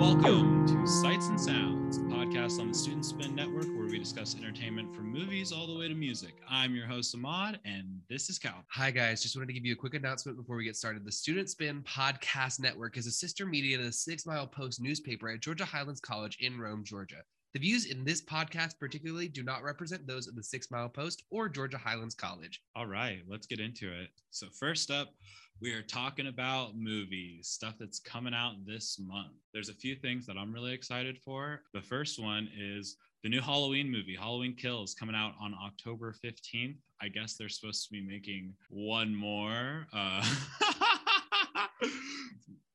Welcome to Sights and Sounds, a podcast on the Student Spin Network where we discuss entertainment from movies all the way to music. I'm your host, Ahmad, and this is Cal. Hi, guys. Just wanted to give you a quick announcement before we get started. The Student Spin Podcast Network is a sister media to the Six Mile Post newspaper at Georgia Highlands College in Rome, Georgia. The views in this podcast, particularly, do not represent those of the Six Mile Post or Georgia Highlands College. All right, let's get into it. So, first up, we are talking about movies, stuff that's coming out this month. There's a few things that I'm really excited for. The first one is the new Halloween movie, Halloween Kills, coming out on October 15th. I guess they're supposed to be making one more. Uh,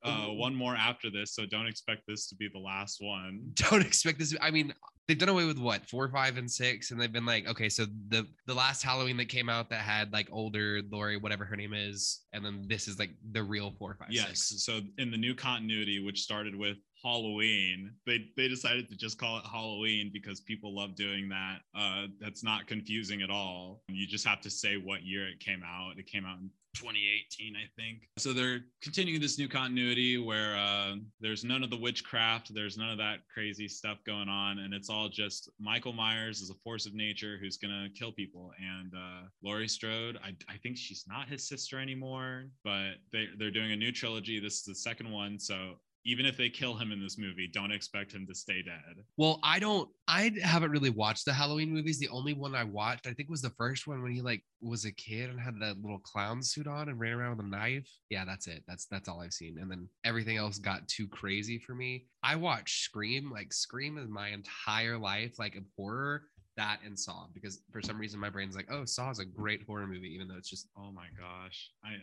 uh, one more after this, so don't expect this to be the last one. Don't expect this. I mean, they've done away with what four, five, and six, and they've been like, okay, so the the last Halloween that came out that had like older Laurie, whatever her name is, and then this is like the real four, five, Yes. six. So in the new continuity, which started with Halloween, they they decided to just call it Halloween because people love doing that. Uh, that's not confusing at all. You just have to say what year it came out. It came out in 2018, I think. So they're continuing this new continuity where uh, there's none of the witchcraft, there's none of that crazy stuff going on, and it's all just Michael Myers is a force of nature who's gonna kill people. And uh, Laurie Strode, I, I think she's not his sister anymore, but they they're doing a new trilogy. This is the second one, so even if they kill him in this movie, don't expect him to stay dead. Well, I don't. I haven't really watched the Halloween movies. The only one I watched, I think, was the first one when he like was a kid and had that little clown suit on and ran around with a knife. Yeah, that's it. That's that's all I've seen. And then everything else got too crazy for me. I watched Scream. Like Scream is my entire life, like a horror. That and Saw, because for some reason my brain's like, oh, Saw is a great horror movie, even though it's just Oh my gosh, I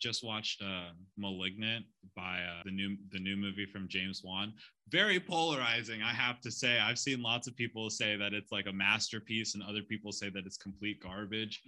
just watched uh, *Malignant* by uh, the new the new movie from James Wan. Very polarizing, I have to say. I've seen lots of people say that it's like a masterpiece, and other people say that it's complete garbage.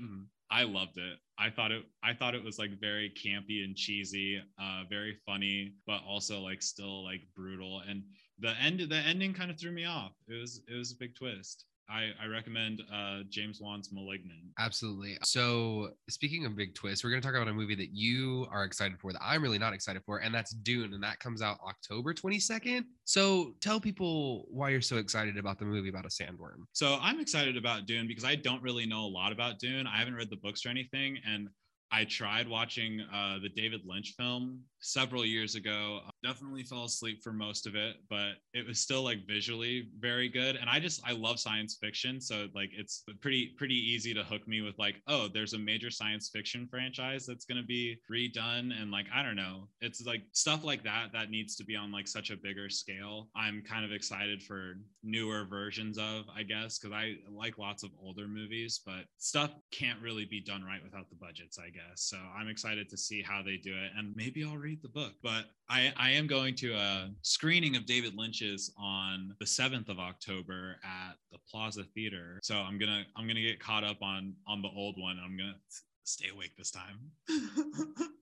I loved it. I thought it. I thought it was like very campy and cheesy, uh, very funny, but also like still like brutal. And the end, the ending kind of threw me off. It was it was a big twist. I, I recommend uh, James Wan's *Malignant*. Absolutely. So, speaking of big twists, we're going to talk about a movie that you are excited for that I'm really not excited for, and that's Dune, and that comes out October 22nd. So, tell people why you're so excited about the movie about a sandworm. So I'm excited about Dune because I don't really know a lot about Dune. I haven't read the books or anything, and I tried watching uh, the David Lynch film several years ago. Definitely fell asleep for most of it, but it was still like visually very good. And I just I love science fiction, so like it's pretty pretty easy to hook me with like, oh, there's a major science fiction franchise that's gonna be redone, and like I don't know, it's like stuff like that that needs to be on like such a bigger scale. I'm kind of excited for newer versions of, I guess, because I like lots of older movies, but stuff can't really be done right without the budgets, I guess. So I'm excited to see how they do it, and maybe I'll read the book. But I, I am going to a screening of David Lynch's on the 7th of October at the Plaza Theater. So I'm gonna I'm gonna get caught up on on the old one. I'm gonna stay awake this time.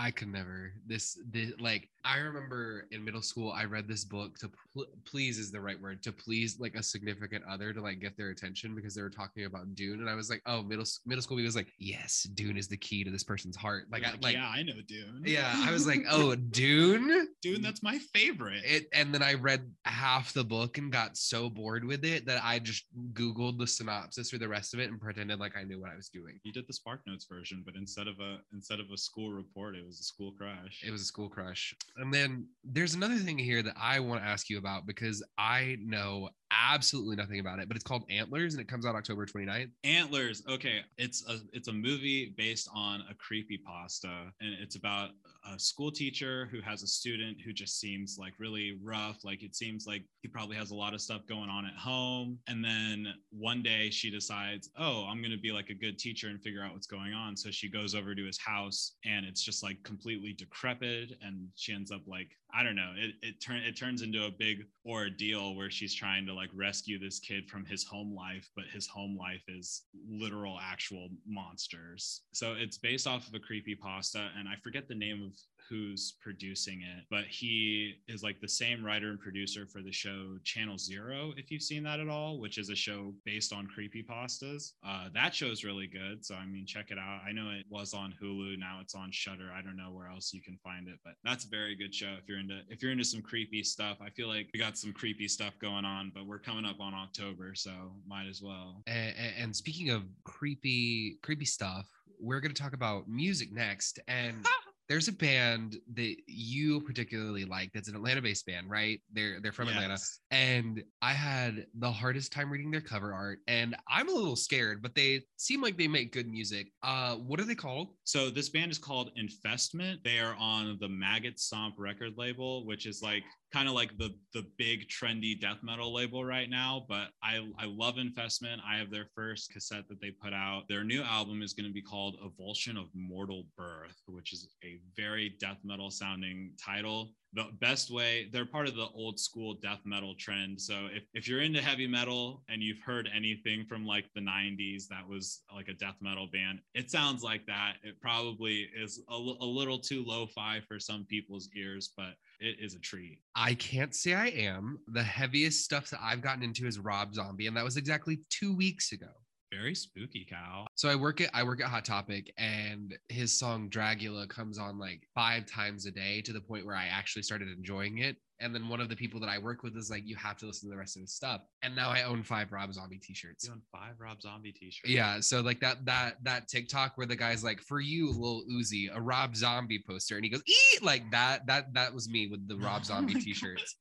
I could never. This, this, like, I remember in middle school, I read this book to pl- please is the right word to please like a significant other to like get their attention because they were talking about Dune, and I was like, oh, middle middle school, he was like, yes, Dune is the key to this person's heart. Like, I, like, yeah, I know Dune. yeah, I was like, oh, Dune. Dune, that's my favorite. It, and then I read half the book and got so bored with it that I just Googled the synopsis for the rest of it and pretended like I knew what I was doing. you did the Spark Notes version, but instead of a instead of a school report, it was a school crush. It was a school crush. And then there's another thing here that I want to ask you about because I know absolutely nothing about it, but it's called Antlers and it comes out October 29th. Antlers. Okay, it's a it's a movie based on a creepy pasta, and it's about a school teacher who has a student who just seems like really rough. Like it seems like he probably has a lot of stuff going on at home, and then one day she decides, oh, I'm gonna be like a good teacher and figure out what's going on. So she goes over to his house, and it's just like completely decrepit, and she ends up like I don't know. It it turn it turns into a big ordeal where she's trying to like rescue this kid from his home life, but his home life is literal actual monsters. So it's based off of a creepy pasta, and I forget the name of who's producing it, but he is like the same writer and producer for the show Channel Zero, if you've seen that at all, which is a show based on creepy pastas. Uh, that show's really good. So I mean, check it out. I know it was on Hulu, now it's on Shudder. I don't know where else you can find it, but that's a very good show if you're into if you're into some creepy stuff. I feel like we got some creepy stuff going on, but we're coming up on October, so might as well. And, and speaking of creepy, creepy stuff, we're going to talk about music next. And there's a band that you particularly like that's an Atlanta-based band, right? They're they're from Atlanta. And I had the hardest time reading their cover art, and I'm a little scared, but they seem like they make good music. Uh, what are they called? So this band is called Infestment. They are on the Maggot Stomp record label, which is like kind of like the the big trendy death metal label right now. But I I love Infestment. I have their first cassette that they put out. Their new album is going to be called Avulsion of Mortal Birth, which is a very death metal sounding title the best way they're part of the old school death metal trend so if, if you're into heavy metal and you've heard anything from like the 90s that was like a death metal band it sounds like that it probably is a, l- a little too lo-fi for some people's ears but it is a treat I can't say I am. The heaviest stuff that I've gotten into is Rob Zombie, and that was exactly two weeks ago. Very spooky cow So I work at I work at Hot Topic, and his song Dragula comes on like five times a day to the point where I actually started enjoying it. And then one of the people that I work with is like, "You have to listen to the rest of his stuff." And now I own five Rob Zombie T-shirts. doing five rob zombie t-shirts Yeah, so like that that that TikTok where the guy's like, "For you, little Uzi, a Rob Zombie poster," and he goes, "Eat!" Like that that that was me with the Rob Zombie Oh T-shirts.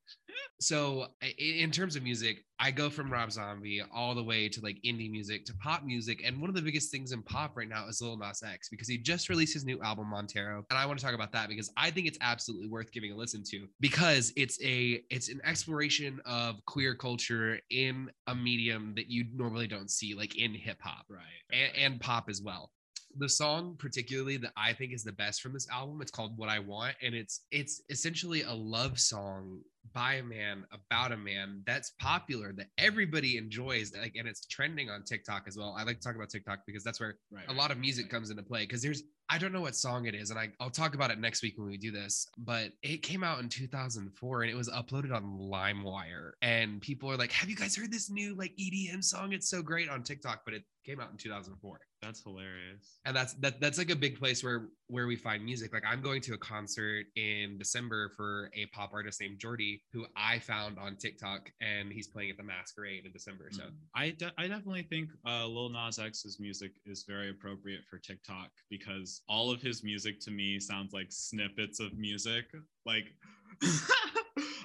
So in terms of music, I go from Rob Zombie all the way to like indie music to pop music, and one of the biggest things in pop right now is Lil Nas X because he just released his new album Montero, and I want to talk about that because I think it's absolutely worth giving a listen to because it's a it's an exploration of queer culture in a medium that you normally don't see, like in hip hop right and, and pop as well. The song particularly that I think is the best from this album, it's called What I Want and it's it's essentially a love song by a man about a man that's popular that everybody enjoys like and it's trending on TikTok as well. I like to talk about TikTok because that's where right a lot of music comes into play because there's I don't know what song it is and I, I'll talk about it next week when we do this but it came out in 2004 and it was uploaded on LimeWire and people are like have you guys heard this new like EDM song? It's so great on TikTok but it came out in 2004 that's hilarious. And that's that that's like a big place where where we find music. Like i'm going to a concert in december for a pop artist named jordy who i found on tiktok and he's playing at the masquerade in december so I, de- I definitely think uh, Lil Nas X's music is very appropriate for TikTok because all of his music to me sounds like snippets of music. Like,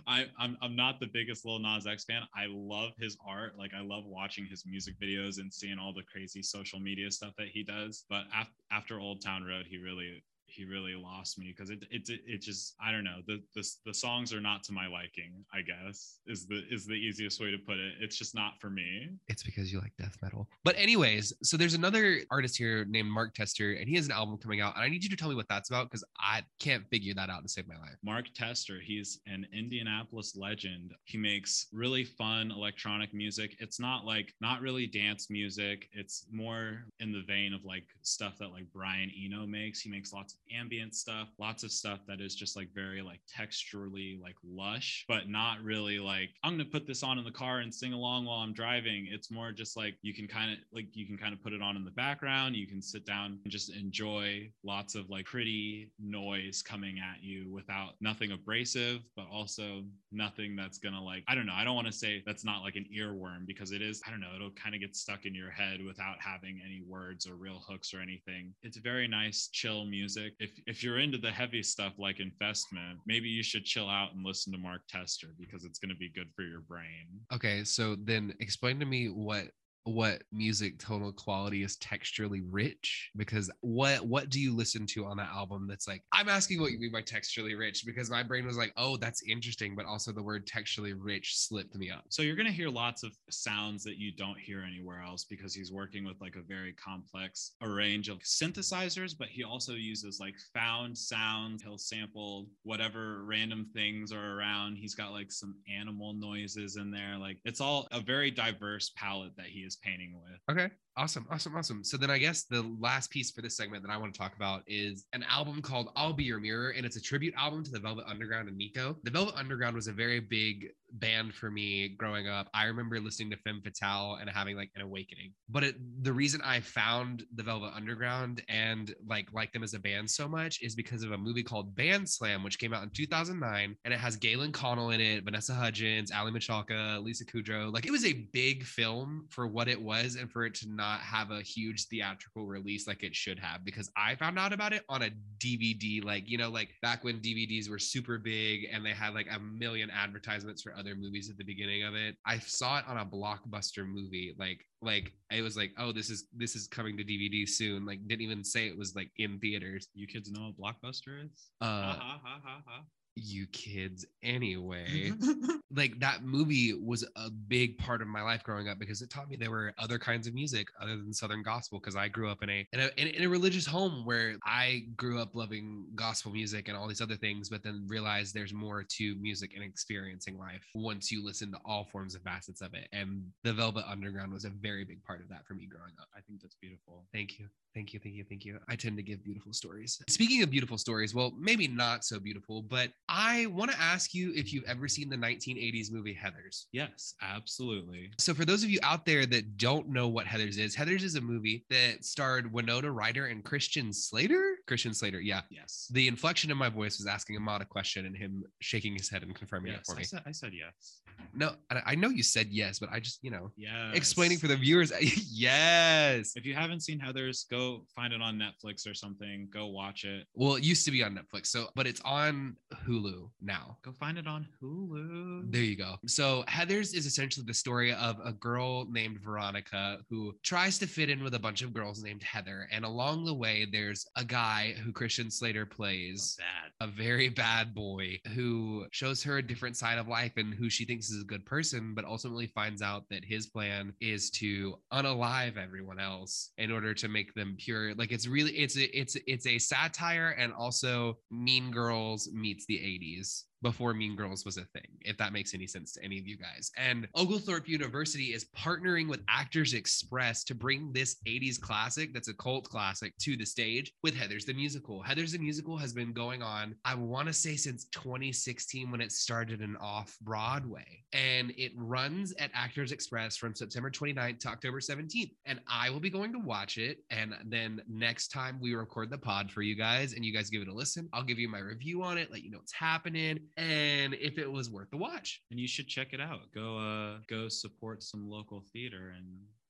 I, I'm, I'm not the biggest Lil Nas X fan. I love his art. Like, I love watching his music videos and seeing all the crazy social media stuff that he does. But af- after Old Town Road, he really he really lost me because it, it it just I don't know the, the the songs are not to my liking I guess is the is the easiest way to put it. It's just not for me. It's because you like death metal. But anyways so there's another artist here named mark tester and he has an album coming out and i need you to tell me what that's about because i can't figure that out to save my life. Mark Tester he's an Indianapolis legend. He makes really fun electronic music. It's not like not really dance music. It's more in the vein of like stuff that like Brian Eno makes. He makes lots of ambient stuff lots of stuff that is just like very like texturally like lush but not really like i'm gonna put this on in the car and sing along while i'm driving. It's more just like you can kind of like you can kind of put it on in the background. You can sit down and just enjoy lots of like pretty noise coming at you without nothing abrasive but also nothing that's gonna like i don't know. I don't want to say that's not like an earworm because it is i don't know. It'll kind of get stuck in your head without having any words or real hooks or anything. It's very nice chill music if if you're into the heavy stuff like Infestment, maybe you should chill out and listen to mark tester because it's going to be good for your brain. Okay so then explain to me what what music tonal quality is texturally rich because what what do you listen to on that album that's like i'm asking what you mean by texturally rich because my brain was like oh that's interesting but also the word texturally rich slipped me up So you're going to hear lots of sounds that you don't hear anywhere else because he's working with like a very complex arrange of synthesizers, but he also uses like found sounds. He'll sample whatever random things are around. He's got like some animal noises in there. Like it's all a very diverse palette that he likes painting with. Okay. Awesome. Awesome. Awesome. So then I guess the last piece for this segment that I want to talk about is an album called I'll Be Your Mirror. And it's a tribute album to the Velvet Underground and Nico. The Velvet Underground was a very big band for me growing up. I remember listening to Femme Fatale and having like an awakening. But it, the reason I found the Velvet Underground and like like them as a band so much is because of a movie called Band Slam, which came out in 2009, and it has Gaelan Connell in it, Vanessa Hudgens, Ali Michalka, Lisa Kudrow. Like it was a big film for what it was, and for it to not have a huge theatrical release like it should have. Because I found out about it on a DVD, like you know, like back when DVDs were super big and they had like a million advertisements for other movies at the beginning of it. I saw it on a blockbuster movie, like like it was like, oh, this is this is coming to DVD soon. Like didn't even say it was like in theaters. You kids know what Blockbuster is? Uh, ha, ha, ha, ha. You kids anyway. like that movie was a big part of my life growing up because it taught me there were other kinds of music other than Southern gospel. Because I grew up in a in, a in in a religious home where I grew up loving gospel music and all these other things, but then realized there's more to music and experiencing life once you listen to all forms and facets of it. And the Velvet Underground was a very big part of that for me growing up. I think that's beautiful. Thank you. Thank you. Thank you. Thank you. I tend to give beautiful stories. Speaking of beautiful stories, well, maybe not so beautiful, but I want to ask you if you've ever seen the 1980s movie Heathers. Yes, absolutely. So, for those of you out there that don't know what Heathers is, Heathers is a movie that starred Winona Ryder and Christian Slater. Christian Slater, yeah. Yes. The inflection in my voice was asking Ahmad a question and him shaking his head and confirming it Yes, for I me. said, I said yes. No, I I know you said yes, but I just, you know, Yeah. explaining for the viewers. yes. If you haven't seen Heather's, go find it on Netflix or something. Go watch it. Well, it used to be on Netflix, so but it's on Hulu now. Go find it on Hulu. There you go. So Heather's is essentially the story of a girl named Veronica who tries to fit in with a bunch of girls named Heather. And along the way, there's a guy who Christian Slater plays. A very bad boy who shows her a different side of life and who she thinks is a good person, but ultimately finds out that his plan is to unalive everyone else in order to make them pure. Like it's really it's a, it's it's a satire and also Mean Girls meets the 80s before Mean Girls was a thing, if that makes any sense to any of you guys. And Oglethorpe University is partnering with Actors Express to bring this 80s classic that's a cult classic to the stage with Heather's the Musical. Heather's the Musical has been going on, I want to say, since 2016 when it started in off Broadway. And it runs at Actors Express from September 29th to October 17th. And I will be going to watch it. And then next time we record the pod for you guys and you guys give it a listen, I'll give you my review on it, let you know what's happening and if it was worth the watch. And you should check it out. Go uh go support some local theater and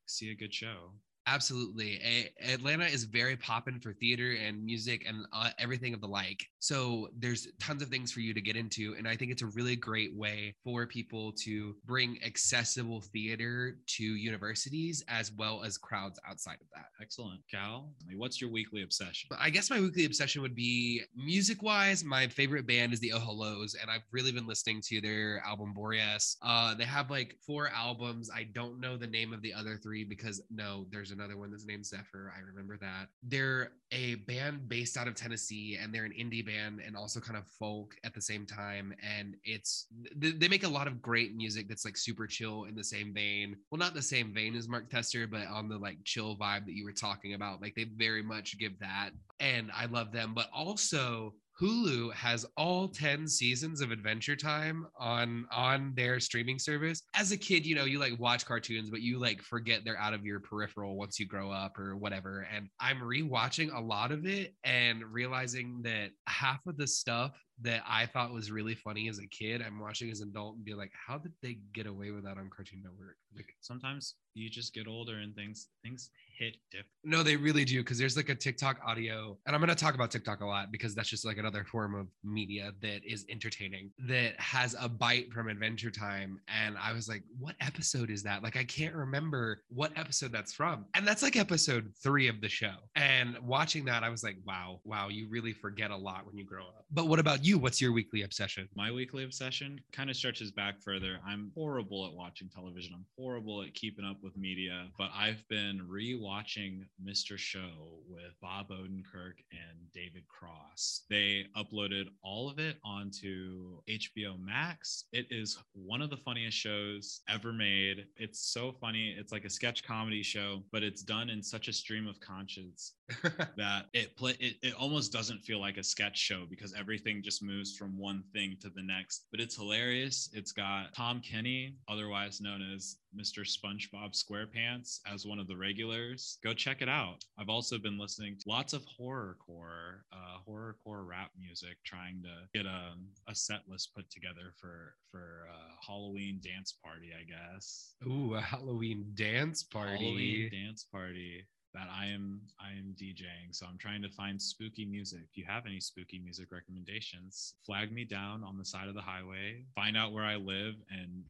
see a good show. Absolutely. A- Atlanta is very poppin' for theater and music and uh, everything of the like. So there's tons of things for you to get into. And I think it's a really great way for people to bring accessible theater to universities as well as crowds outside of that. Excellent. Cal, what's your weekly obsession? I guess my weekly obsession would be music wise. My favorite band is the Oh Hellos, and I've really been listening to their album Boreas. Uh, they have like four albums. I don't know the name of the other three because no, there's another one that's named Zephyr. I remember that. They're a band based out of Tennessee, and they're an indie band and also kind of folk at the same time. And it's they, make a lot of great music that's like super chill in the same vein. Well, not the same vein as Mark Tester, but on the like chill vibe that you were talking about. Like they very much give that, and I love them. But also Hulu has all 10 seasons of Adventure Time on on their streaming service. As a kid, you know, you like watch cartoons, but you like forget they're out of your peripheral once you grow up or whatever. And I'm rewatching a lot of it and realizing that half of the stuff that I thought was really funny as a kid, I'm watching as an adult and be like, how did they get away with that on Cartoon Network? Like, Sometimes you just get older and things things hit different. No, they really do because there's like a TikTok audio, and I'm going to talk about TikTok a lot because that's just like another form of media that is entertaining that has a bite from Adventure Time. And I was like, what episode is that? Like, I can't remember what episode that's from. And that's like episode three of the show. And watching that, I was like, wow, wow, you really forget a lot when you grow up. But what about you? What's your weekly obsession? My weekly obsession kind of stretches back further. I'm horrible at watching television. I'm horrible at keeping up with media, but I've been re-watching Mr. Show with Bob Odenkirk and David Cross. They uploaded all of it onto HBO Max. It is one of the funniest shows ever made. It's so funny. It's like a sketch comedy show, but it's done in such a stream of conscience that it play it, it almost doesn't feel like a sketch show because everything just moves from one thing to the next. But it's hilarious. It's got Tom Kenny, otherwise known as Mr. SpongeBob SquarePants, as one of the regulars. Go check it out. I've also been listening to lots of horrorcore, uh, horrorcore rap music, trying to get a, a set list put together for for a Halloween dance party, I guess. Ooh, a Halloween dance party. Halloween dance party that I am I am DJing. So I'm trying to find spooky music. If you have any spooky music recommendations, flag me down on the side of the highway, find out where I live and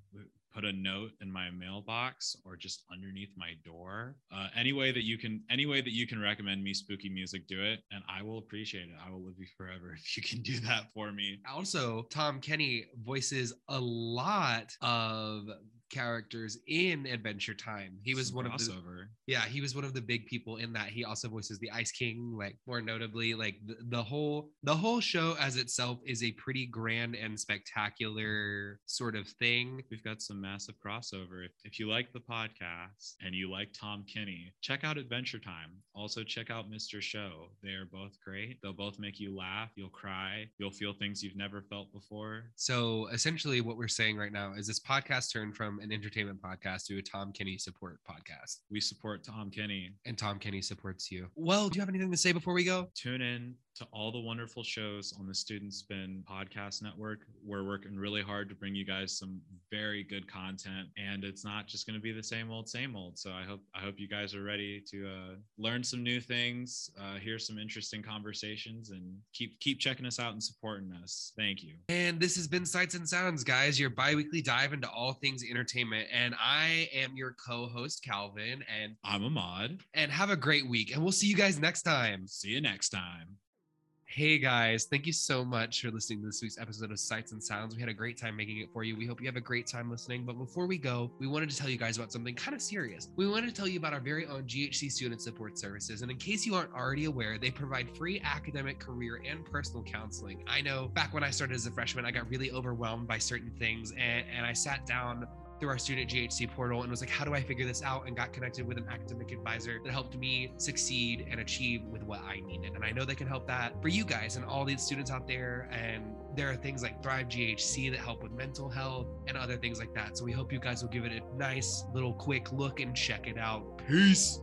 put a note in my mailbox or just underneath my door. Uh, any way that you can any way that you can recommend me spooky music, do it and I will appreciate it. I will live you forever if you can do that for me. Also, Tom Kenny voices a lot of characters in Adventure Time. He was Some one of the crossover. yeah, he was one of the big people in that. He also voices the Ice King, like more notably, like the, the whole the whole show as itself is a pretty grand and spectacular sort of thing. We've got some massive crossover. If, if you like the podcast and you like Tom Kenny, check out Adventure Time. Also, check out Mr. Show. They are both great. They'll both make you laugh. You'll cry. You'll feel things you've never felt before. So essentially, what we're saying right now is this podcast turned from an entertainment podcast to a Tom Kenny support podcast, We support Tom Kenny. and Tom Kenny supports you. Well, do you have anything to say before we go? Tune in to all the wonderful shows on the Student Spin podcast network. We're working really hard to bring you guys some very good content, and it's not just going to be the same old, same old. So I hope I hope you guys are ready to uh, learn some new things, uh, hear some interesting conversations, and keep keep checking us out and supporting us. Thank you. And this has been Sights and Sounds, guys, your bi-weekly dive into all things entertainment. And I am your co-host, Calvin, and I'm Ahmad. and have a great week. And we'll see you guys next time. See you next time. Hey guys, thank you so much for listening to this week's episode of Sights and Sounds. We had a great time making it for you. We hope you have a great time listening. But before we go, we wanted to tell you guys about something kind of serious. We wanted to tell you about our very own GHC Student Support Services. And in case you aren't already aware, they provide free academic, career, and personal counseling. I know back when I started as a freshman, I got really overwhelmed by certain things, and, and I sat down through our student GHC portal and was like, how do I figure this out? And got connected with an academic advisor that helped me succeed and achieve with what I needed. And I know they can help that for you guys and all these students out there. And there are things like Thrive GHC that help with mental health and other things like that. So we hope you guys will give it a nice little quick look and check it out. Peace.